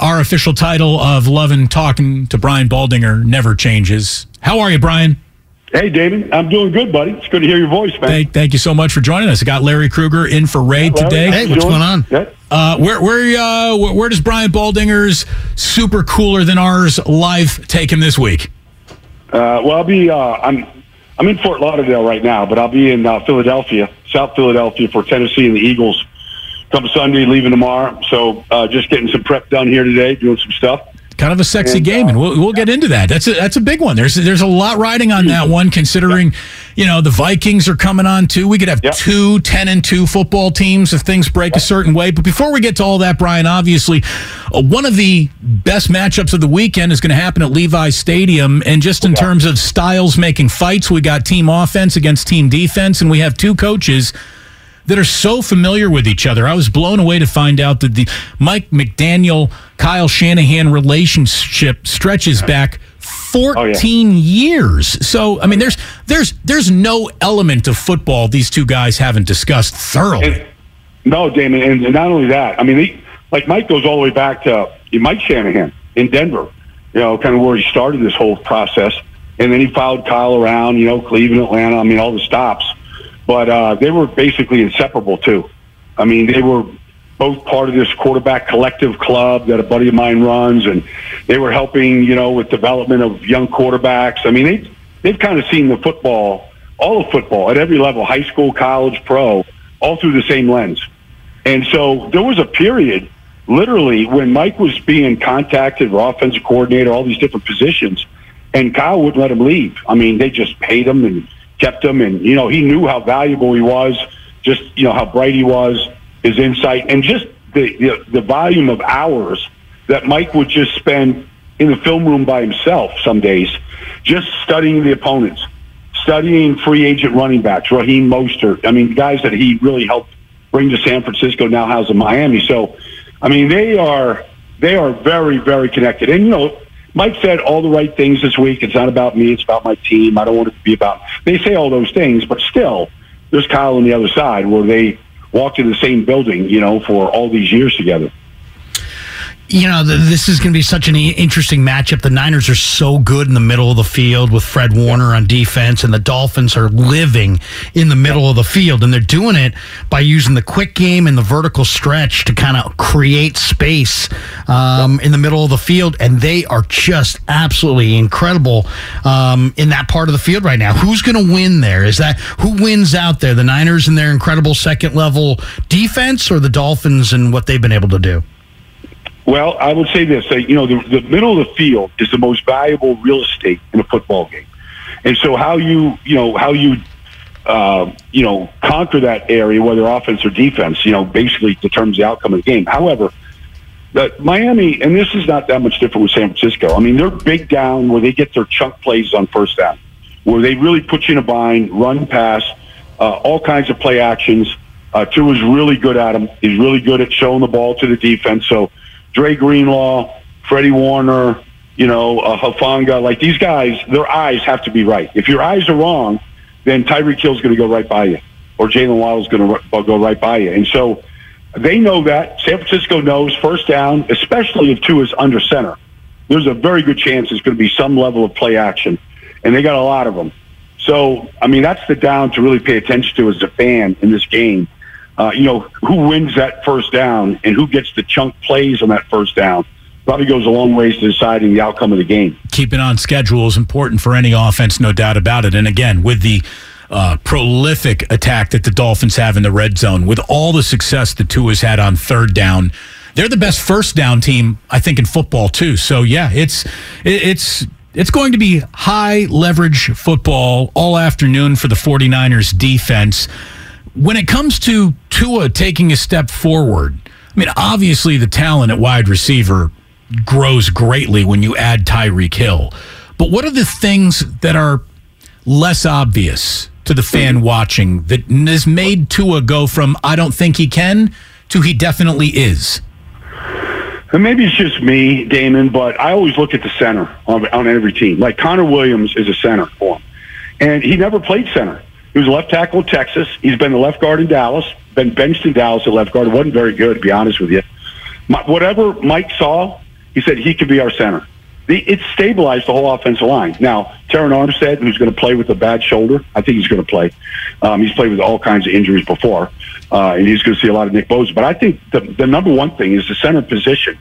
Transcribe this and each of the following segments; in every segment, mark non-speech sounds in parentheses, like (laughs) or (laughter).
Our official title of Love and Talking to Brian Baldinger never changes. How are you, Brian? Hey, David. I'm doing good, buddy. It's good to hear your voice, man. Thank, thank you so much for joining us. I got Larry Krueger in for Ray Larry, today. Hey, what's doing? going on? Yeah. Uh, where where uh, where, where does Brian Baldinger's super cooler than ours life take him this week? Uh, well, I'll be. Uh, I'm. I'm in Fort Lauderdale right now, but I'll be in uh, Philadelphia, South Philadelphia, for Tennessee and the Eagles. Come Sunday, leaving tomorrow. So uh, just getting some prep done here today, doing some stuff. Kind of a sexy And, game, uh, and we'll, we'll get into that. That's a, that's a big one. There's there's a lot riding on that one, considering you know the Vikings are coming on too. We could have Yep. two 10 and two football teams if things break a certain way. But before we get to all that, Brian, obviously uh, one of the best matchups of the weekend is going to happen at Levi Stadium. And just in terms of styles making fights, we got team offense against team defense, and we have two coaches that are so familiar with each other. I was blown away to find out that the Mike McDaniel Kyle Shanahan relationship stretches back 14 years. So, I mean, oh, there's there's there's no element of football these two guys haven't discussed thoroughly. And, no, Damon, and, and not only that. I mean, he, like Mike goes all the way back to uh, Mike Shanahan in Denver. You know, kind of where he started this whole process, and then he followed Kyle around. You know, Cleveland, Atlanta. I mean, all the stops. But uh, they were basically inseparable too. I mean, they were both part of this quarterback collective club that a buddy of mine runs, and they were helping, you know, with development of young quarterbacks. I mean, they they've kind of seen the football, all of football at every level, high school, college, pro, all through the same lens. And so there was a period, literally, when Mike was being contacted, or offensive coordinator, all these different positions, and Kyle wouldn't let him leave. I mean, they just paid him and kept him, and you know, he knew how valuable he was, just you know how bright he was, his insight, and just the the, the volume of hours that Mike would just spend in the film room by himself some days, just studying the opponents, studying free agent running backs, Raheem Mostert. I mean, guys that he really helped bring to San Francisco, now house in Miami. So, I mean, they are they are very very connected. And you know, Mike said all the right things this week. It's not about me. It's about my team. I don't want it to be about. They say all those things, but still, there's Kyle on the other side where they walked in the same building, you know, for all these years together. You know, th- this is going to be such an interesting matchup. The Niners are so good in the middle of the field with Fred Warner on defense, and the Dolphins are living in the middle of the field. And they're doing it by using the quick game and the vertical stretch to kind of create space um, in the middle of the field. And they are just absolutely incredible um, in that part of the field right now. Who's going to win there? Is that who wins out there? The Niners and their incredible second level defense, or the Dolphins and what they've been able to do? Well, I would say this: that, you know, the, the middle of the field is the most valuable real estate in a football game, and so how you, you know, how you, uh, you know, conquer that area, whether offense or defense, you know, basically determines the outcome of the game. However, the Miami, and this is not that much different with San Francisco. I mean, they're big down where they get their chunk plays on first down, where they really put you in a bind, run, pass, uh, all kinds of play actions. Uh, Tua's really good at them. He's really good at showing the ball to the defense. So Dre Greenlaw, Freddie Warner, you know, uh, Hufanga, like these guys, their eyes have to be right. If your eyes are wrong, then Tyreek Hill's going to go right by you, or Jaylen Waddle's going to go right by you. And so they know that. San Francisco knows first down, especially if Tua is under center. There's a very good chance there's going to be some level of play action, and they got a lot of them. So, I mean, that's the down to really pay attention to as a fan in this game. Uh, you know, who wins that first down and who gets the chunk plays on that first down probably goes a long ways to deciding the outcome of the game. Keeping on schedule is important for any offense, no doubt about it. And again, with the uh, prolific attack that the Dolphins have in the red zone, with all the success that Tua's had on third down, they're the best first down team, I think, in football too. So yeah, it's it's it's going to be high leverage football all afternoon for the 49ers defense. When it comes to Tua taking a step forward, I mean, obviously the talent at wide receiver grows greatly when you add Tyreek Hill. But what are the things that are less obvious to the fan watching that has made Tua go from I don't think he can to he definitely is? Maybe it's just me, Damon, but I always look at the center on, on every team. Like Connor Williams is a center for him. And he never played center. He was left tackle at Texas. He's been the left guard in Dallas, been benched in Dallas at left guard. Wasn't very good, to be honest with you. My, whatever Mike saw, he said he could be our center. The, it stabilized the whole offensive line. Now, Terron Armstead, who's going to play with a bad shoulder, I think he's going to play. Um, he's played with all kinds of injuries before, uh, and he's going to see a lot of Nick Bosa. But I think the, the number one thing is the center position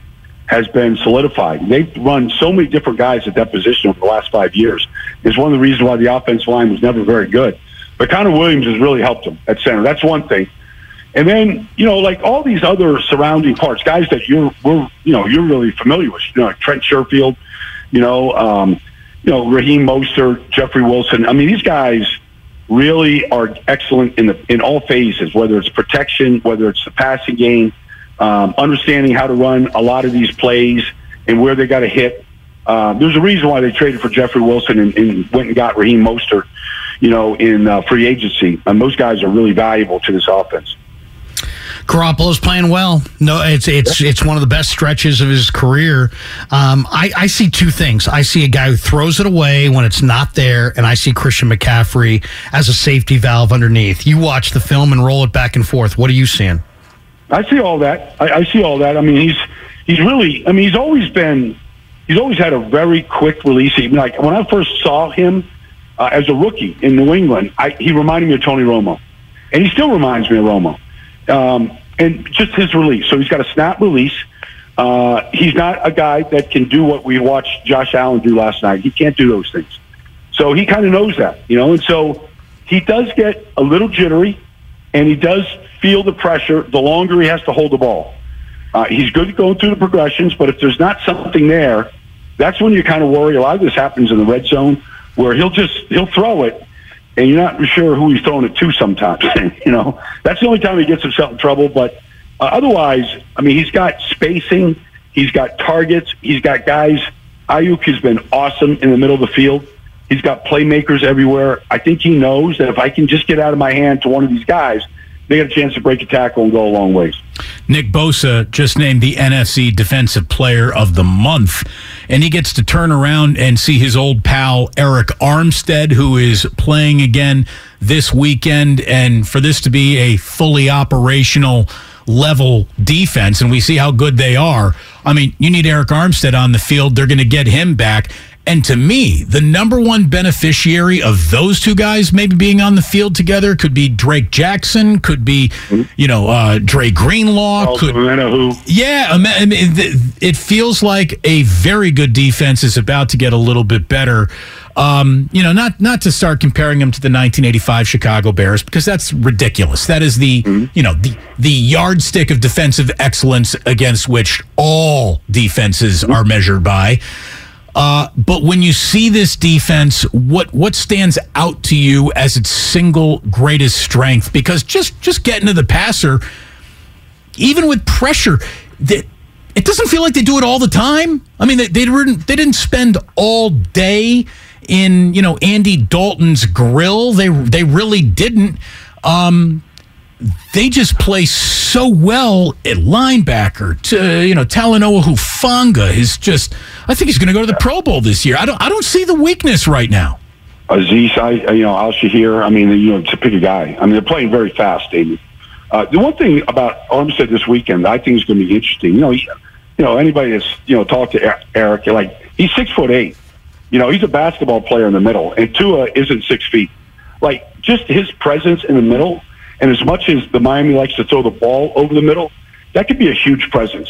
has been solidified. They've run so many different guys at that position over the last five years. It's one of the reasons why the offensive line was never very good. But Connor Williams has really helped him at center. That's one thing. And then, you know, like all these other surrounding parts, guys that you're, we're, you know, you're really familiar with, you know, like Trent Sherfield, you know, um, you know, Raheem Mostert, Jeffrey Wilson. I mean, these guys really are excellent in the in all phases, whether it's protection, whether it's the passing game, um, understanding how to run a lot of these plays and where they got to hit. Uh, there's a reason why they traded for Jeffrey Wilson and, and went and got Raheem Mostert, you know, in uh, free agency. And those guys are really valuable to this offense. Garoppolo's playing well. No, it's it's it's one of the best stretches of his career. Um, I, I see two things. I see a guy who throws it away when it's not there, and I see Christian McCaffrey as a safety valve underneath. You watch the film and roll it back and forth. What are you seeing? I see all that. I, I see all that. I mean, he's he's really. I mean, he's always been. He's always had a very quick release. He, like when I first saw him uh, as a rookie in New England, I, he reminded me of Tony Romo, and he still reminds me of Romo. Um, and just his release. So he's got a snap release. Uh, he's not a guy that can do what we watched Josh Allen do last night. He can't do those things. So he kind of knows that, you know, and so he does get a little jittery and he does feel the pressure the longer he has to hold the ball. Uh, he's good at going through the progressions, but if there's not something there, that's when you kind of worry. A lot of this happens in the red zone where he'll just he'll throw it, and you're not sure who he's throwing it to. Sometimes, (laughs) you know, that's the only time he gets himself in trouble. But uh, otherwise, I mean, he's got spacing, he's got targets, he's got guys. Aiyuk has been awesome in the middle of the field. He's got playmakers everywhere. I think he knows that if I can just get out of my hand to one of these guys, they got a chance to break a tackle and go a long ways. Nick Bosa just named the NFC Defensive Player of the Month, and he gets to turn around and see his old pal Arik Armstead, who is playing again this weekend. And for this to be a fully operational level defense, and we see how good they are. I mean, you need Arik Armstead on the field. They're going to get him back. And to me, the number one beneficiary of those two guys maybe being on the field together could be Drake Jackson, could be, you know, uh, Dre Greenlaw. Could, who? Yeah, I mean, it feels like a very good defense is about to get a little bit better. Um, you know, not not to start comparing them to the 1985 Chicago Bears because that's ridiculous. That is the mm-hmm. you know the the yardstick of defensive excellence against which all defenses mm-hmm. are measured by. Uh, but when you see this defense, what what stands out to you as its single greatest strength? Because just just getting to the passer, even with pressure, that it doesn't feel like they do it all the time. I mean, they, they didn't they didn't spend all day in you know Andy Dalton's grill. They they really didn't. Um, they just play so well at linebacker. To you know, Talanoa Hufanga is just. I think he's going to go to the Pro Bowl this year. I don't. I don't see the weakness right now. Azeez, I you know Al Shaair. I mean, you know, to pick a guy. I mean, they're playing very fast, David. Uh, the one thing about Armstead this weekend, I think is going to be interesting. You know, he, you know, anybody that's you know talked to Arik, like he's six foot eight. You know, he's a basketball player in the middle, and Tua isn't six feet. Like just his presence in the middle and as much as the Miami likes to throw the ball over the middle, that could be a huge presence.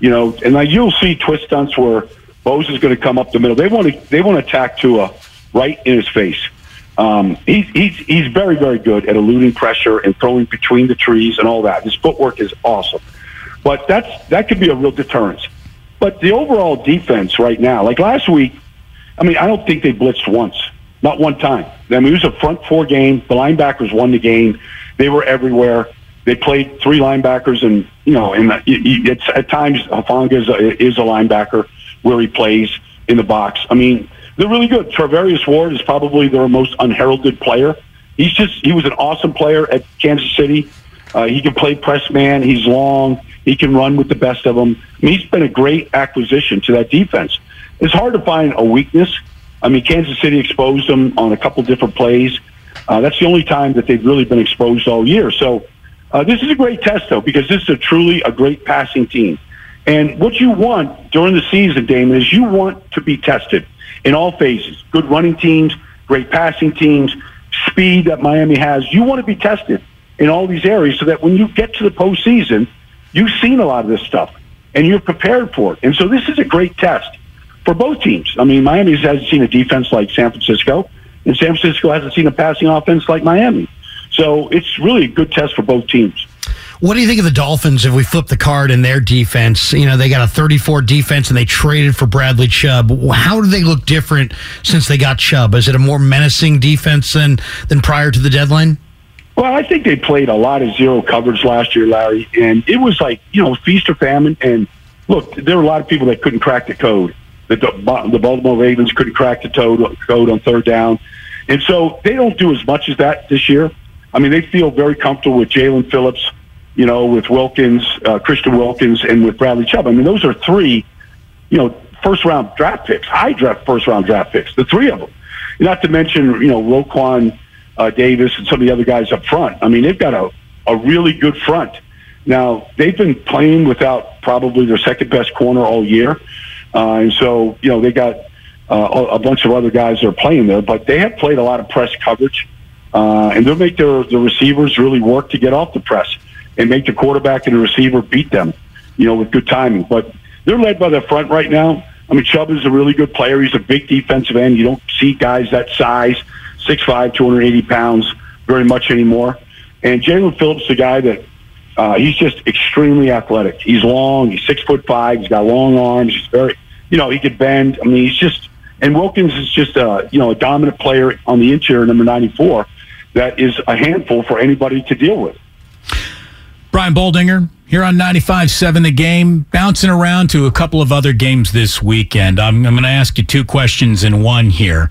You know, and like you'll see twist stunts where Bosa is going to come up the middle. They want to they want to attack Tua right in his face. Um, he's he's he's very very good at eluding pressure and throwing between the trees and all that. His footwork is awesome, but that's that could be a real deterrence. But the overall defense right now, like last week, I mean, I don't think they blitzed once, not one time. I mean, it was a front four game. The linebackers won the game. They were everywhere. They played three linebackers, and you know, and it's at times Hufanga is a, is a linebacker where he plays in the box. I mean, they're really good. Charvarius Ward is probably their most unheralded player. He's just he was an awesome player at Kansas City. Uh, he can play press man. He's long. He can run with the best of them. I mean, he's been a great acquisition to that defense. It's hard to find a weakness. I mean, Kansas City exposed them on a couple different plays. Uh, that's the only time that they've really been exposed all year. So uh, this is a great test, though, because this is a truly a great passing team. And what you want during the season, Damon, is you want to be tested in all phases. Good running teams, great passing teams, speed that Miami has. You want to be tested in all these areas so that when you get to the postseason, you've seen a lot of this stuff and you're prepared for it. And so this is a great test for both teams. I mean, Miami hasn't seen a defense like San Francisco, and San Francisco hasn't seen a passing offense like Miami. So it's really a good test for both teams. What do you think of the Dolphins if we flip the card in their defense? You know, they got a 34 defense and they traded for Bradley Chubb. How do they look different since they got Chubb? Is it a more menacing defense than, than prior to the deadline? Well, I think they played a lot of zero coverage last year, Larry, and it was like, you know, feast or famine. And look, there were a lot of people that couldn't crack the code. The, the Baltimore Ravens couldn't crack the code on third down. And so they don't do as much as that this year. I mean, they feel very comfortable with Jaelan Phillips you know, with Wilkins, uh, Christian Wilkins, and with Bradley Chubb. I mean, those are three, you know, first round draft picks, high draft first round draft picks, the three of them. Not to mention, you know, Raekwon uh, Davis and some of the other guys up front. I mean, they've got a, a really good front. Now, they've been playing without probably their second best corner all year. Uh, and so, you know, they got uh, a bunch of other guys that are playing there, but they have played a lot of press coverage. Uh, and they'll make their, the receivers really work to get off the press and make the quarterback and the receiver beat them, you know, with good timing. But they're led by the front right now. I mean, Chubb is a really good player. He's a big defensive end. You don't see guys that size, 6'5", 280 pounds, very much anymore. And Jaelan Phillips, the guy that uh, he's just extremely athletic. He's long. He's six foot five. He's got long arms. He's very, you know, he could bend. I mean, he's just. And Wilkins is just a you know a dominant player on the interior, number ninety four, that is a handful for anybody to deal with. Brian Baldinger here on 95.7 The Game, bouncing around to a couple of other games this weekend. I'm, I'm going to ask you two questions in one here,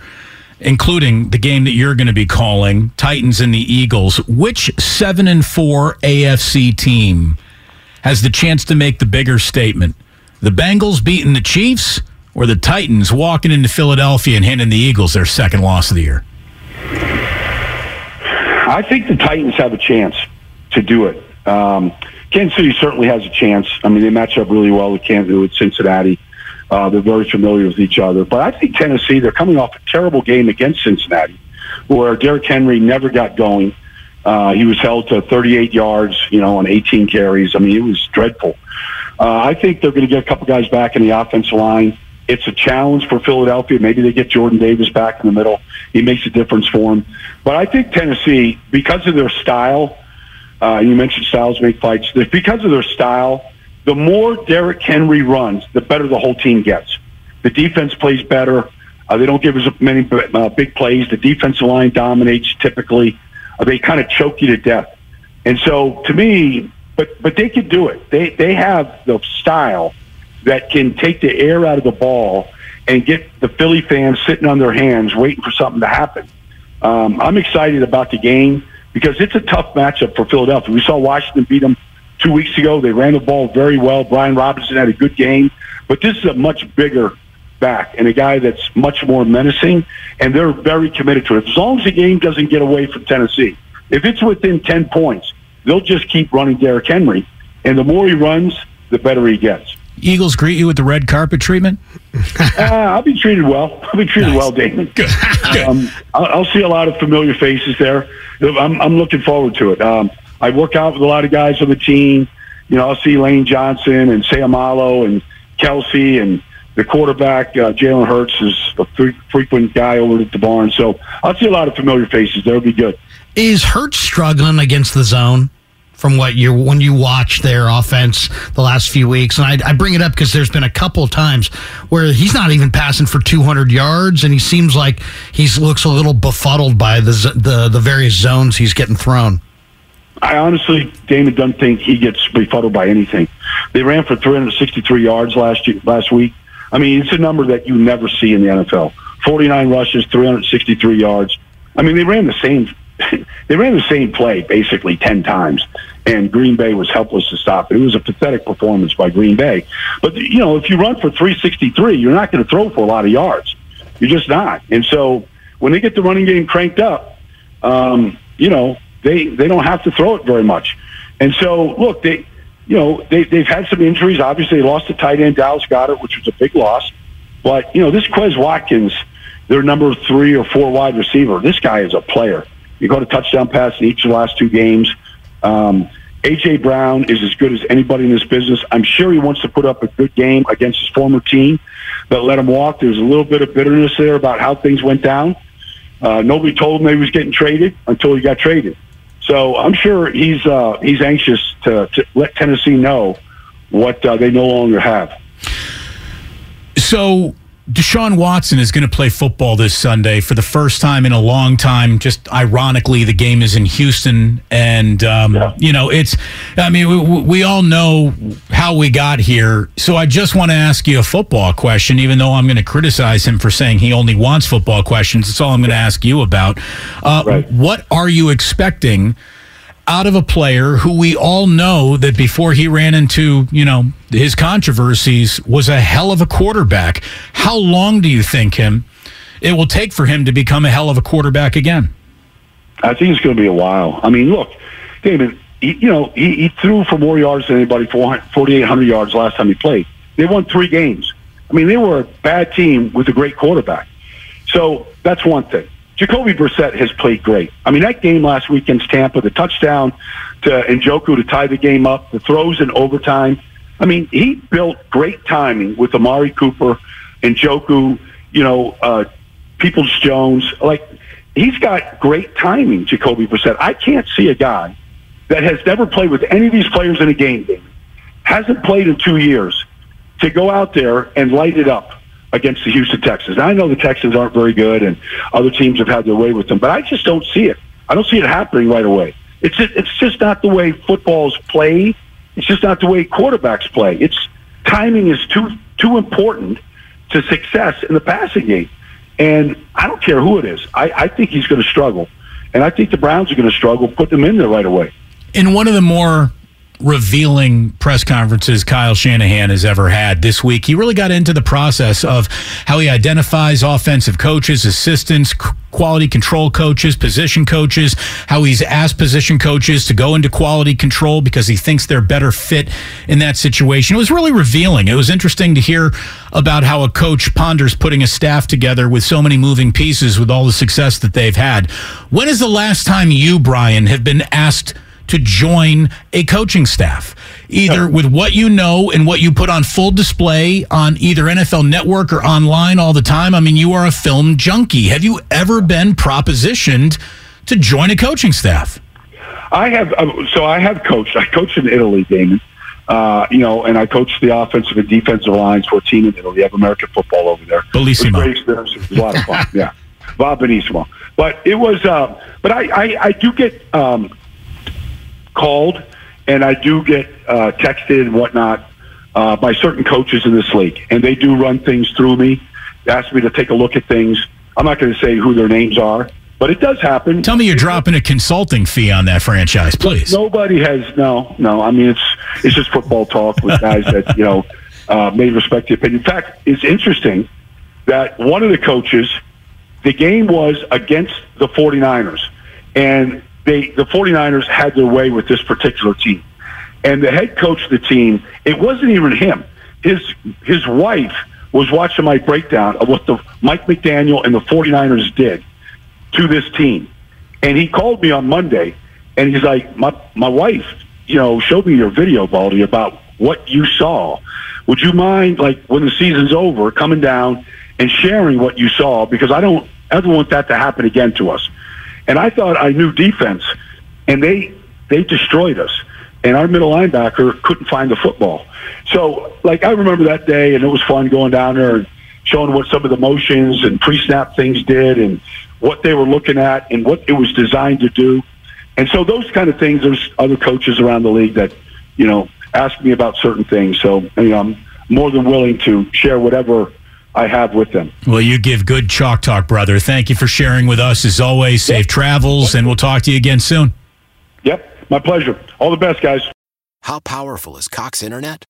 including the game that you're going to be calling, Titans and the Eagles. Which 7 and 4 AFC team has the chance to make the bigger statement? The Bengals beating the Chiefs or the Titans walking into Philadelphia and handing the Eagles their second loss of the year? I think the Titans have a chance to do it. Um, Kansas City certainly has a chance. I mean, they match up really well with Kansas with Cincinnati. Uh, they're very familiar with each other. But I think Tennessee, they're coming off a terrible game against Cincinnati, where Derrick Henry never got going. Uh, he was held to 38 yards, you know, on 18 carries. I mean, it was dreadful. Uh, I think they're going to get a couple guys back in the offensive line. It's a challenge for Philadelphia. Maybe they get Jordan Davis back in the middle. He makes a difference for them. But I think Tennessee, because of their style, uh, you mentioned styles make fights. Because of their style, the more Derrick Henry runs, the better the whole team gets. The defense plays better. Uh, they don't give as many uh, big plays. The defensive line dominates typically. Uh, they kind of choke you to death. And so, to me, but but they can do it. They they have the style that can take the air out of the ball and get the Philly fans sitting on their hands, waiting for something to happen. Um, I'm excited about the game because it's a tough matchup for Philadelphia. We saw Washington beat them two weeks ago. They ran the ball very well. Brian Robinson had a good game, but this is a much bigger back and a guy that's much more menacing, and they're very committed to it. As long as the game doesn't get away from Tennessee, if it's within 10 points, they'll just keep running Derrick Henry, and the more he runs, the better he gets. Eagles greet you with the red carpet treatment? uh, I'll be treated well. (laughs) I'll be treated nice. well, Damon. Good. Good. Um, I'll, I'll, see a lot of familiar faces there. I'm, I'm looking forward to it. Um, I work out with a lot of guys on the team. you know, I'll see Lane Johnson and Seumalo and Kelce and the quarterback, uh, Jalen Hurts, is a fre- frequent guy over at the barn. So I'll see a lot of familiar faces. That'll be good. Is Hurts struggling against the zone? From what you when you watch their offense the last few weeks, and I, I bring it up because there's been a couple times where he's not even passing for 200 yards, and he seems like he looks a little befuddled by the the, the various zones he's getting thrown. I honestly, Damon, don't think he gets befuddled by anything. They ran for 363 yards last year, last week. I mean, it's a number that you never see in the NFL. 49 rushes, 363 yards. I mean, they ran the same. (laughs) they ran the same play basically 10 times, and Green Bay was helpless to stop it. It was a pathetic performance by Green Bay. But you know, if you run for 363, you're not going to throw for a lot of yards. You're just not. And so when they get the running game cranked up, um, you know, they they don't have to throw it very much. And so look, they you know, they, they've had some injuries. Obviously, they lost the tight end, Dallas Goedert, which was a big loss. But, you know, this Quez Watkins, their number three or four wide receiver, this guy is a player. You got a touchdown pass in each of the last two games. Um, A.J. Brown is as good as anybody in this business. I'm sure he wants to put up a good game against his former team that let him walk. There's a little bit of bitterness there about how things went down. Uh, nobody told him he was getting traded until he got traded. So I'm sure he's uh, he's anxious to, to let Tennessee know what uh, they no longer have. So Deshaun Watson is going to play football this Sunday for the first time in a long time. Just ironically, the game is in Houston, and um, yeah. you know it's. I mean, we, we, all know how we got here. So I just want to ask you a football question, even though I'm going to criticize him for saying he only wants football questions. That's all I'm going to ask you about. Uh, right. What are you expecting? Out of a player who we all know that before he ran into, you know, his controversies was a hell of a quarterback. How long do you think him it will take for him to become a hell of a quarterback again? I think it's going to be a while. I mean, look, David, he, you know, he, he threw for more yards than anybody, 4,800 yards last time he played. They won three games. I mean, they were a bad team with a great quarterback. So that's one thing. Jacoby Brissett has played great. I mean, that game last week against Tampa, the touchdown to Njoku to tie the game up, the throws in overtime. I mean, he built great timing with Amari Cooper, Njoku, you know, uh, Peoples Jones. Like, he's got great timing, Jacoby Brissett. I can't see a guy that has never played with any of these players in a game, hasn't played in two years, to go out there and light it up against the Houston Texans. Now, I know the Texans aren't very good, and other teams have had their way with them, but I just don't see it. I don't see it happening right away. It's it's just not the way football's played. It's just not the way quarterbacks play. It's timing is too too important to success in the passing game, and I don't care who it is. I, I think he's going to struggle, and I think the Browns are going to struggle. Put them in there right away. In one of the more revealing press conferences Kyle Shanahan has ever had this week. He really got into the process of how he identifies offensive coaches, assistants, quality control coaches, position coaches, how he's asked position coaches to go into quality control because he thinks they're better fit in that situation. It was really revealing. It was interesting to hear about how a coach ponders putting a staff together with so many moving pieces with all the success that they've had. When is the last time you, Brian, have been asked to join a coaching staff, either with what you know and what you put on full display on either NFL Network or online all the time. I mean, you are a film junkie. Have you ever been propositioned to join a coaching staff? I have. Uh, so I have coached. I coached in Italy, Damon. Uh, you know, and I coached the offensive and defensive lines for a team in Italy. They have American football over there. Bellissimo. It was great experience. It was a lot of fun. (laughs) yeah, Va benissimo. But it was. Uh, but I, I, I do get um, called, and I do get uh, texted and whatnot uh, by certain coaches in this league, and they do run things through me, ask me to take a look at things. I'm not going to say who their names are, but it does happen. Tell me you're dropping a consulting fee on that franchise, please. Nobody has no, no. I mean, it's it's just football talk with guys that you know uh, may respect the opinion. In fact, it's interesting that one of the coaches, the game was against the 49ers, and they the 49ers had their way with this particular team. And the head coach of the team, it wasn't even him. His his wife was watching my breakdown of what the Mike McDaniel and the 49ers did to this team. And he called me on Monday and he's like, My my wife you know, showed me your video, Baldy, about what you saw. Would you mind, like, when the season's over, coming down and sharing what you saw? Because I don't ever want that to happen again to us. And I thought I knew defense, and they they destroyed us. And our middle linebacker couldn't find the football. So, like, I remember that day, and it was fun going down there and showing what some of the motions and pre-snap things did, and what they were looking at, and what it was designed to do. And so, those kind of things. There's other coaches around the league that, you know, ask me about certain things. So, you know, I'm more than willing to share whatever I have with them. Well, you give good chalk talk, brother. Thank you for sharing with us. As always, safe travels, and we'll talk to you again soon. Yep, my pleasure. All the best, guys. How powerful is Cox Internet?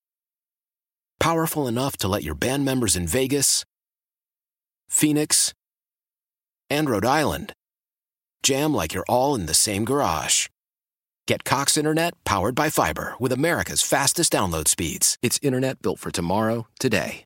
Powerful enough to let your band members in Vegas, Phoenix, and Rhode Island jam like you're all in the same garage. Get Cox Internet powered by fiber with America's fastest download speeds. It's internet built for tomorrow, today.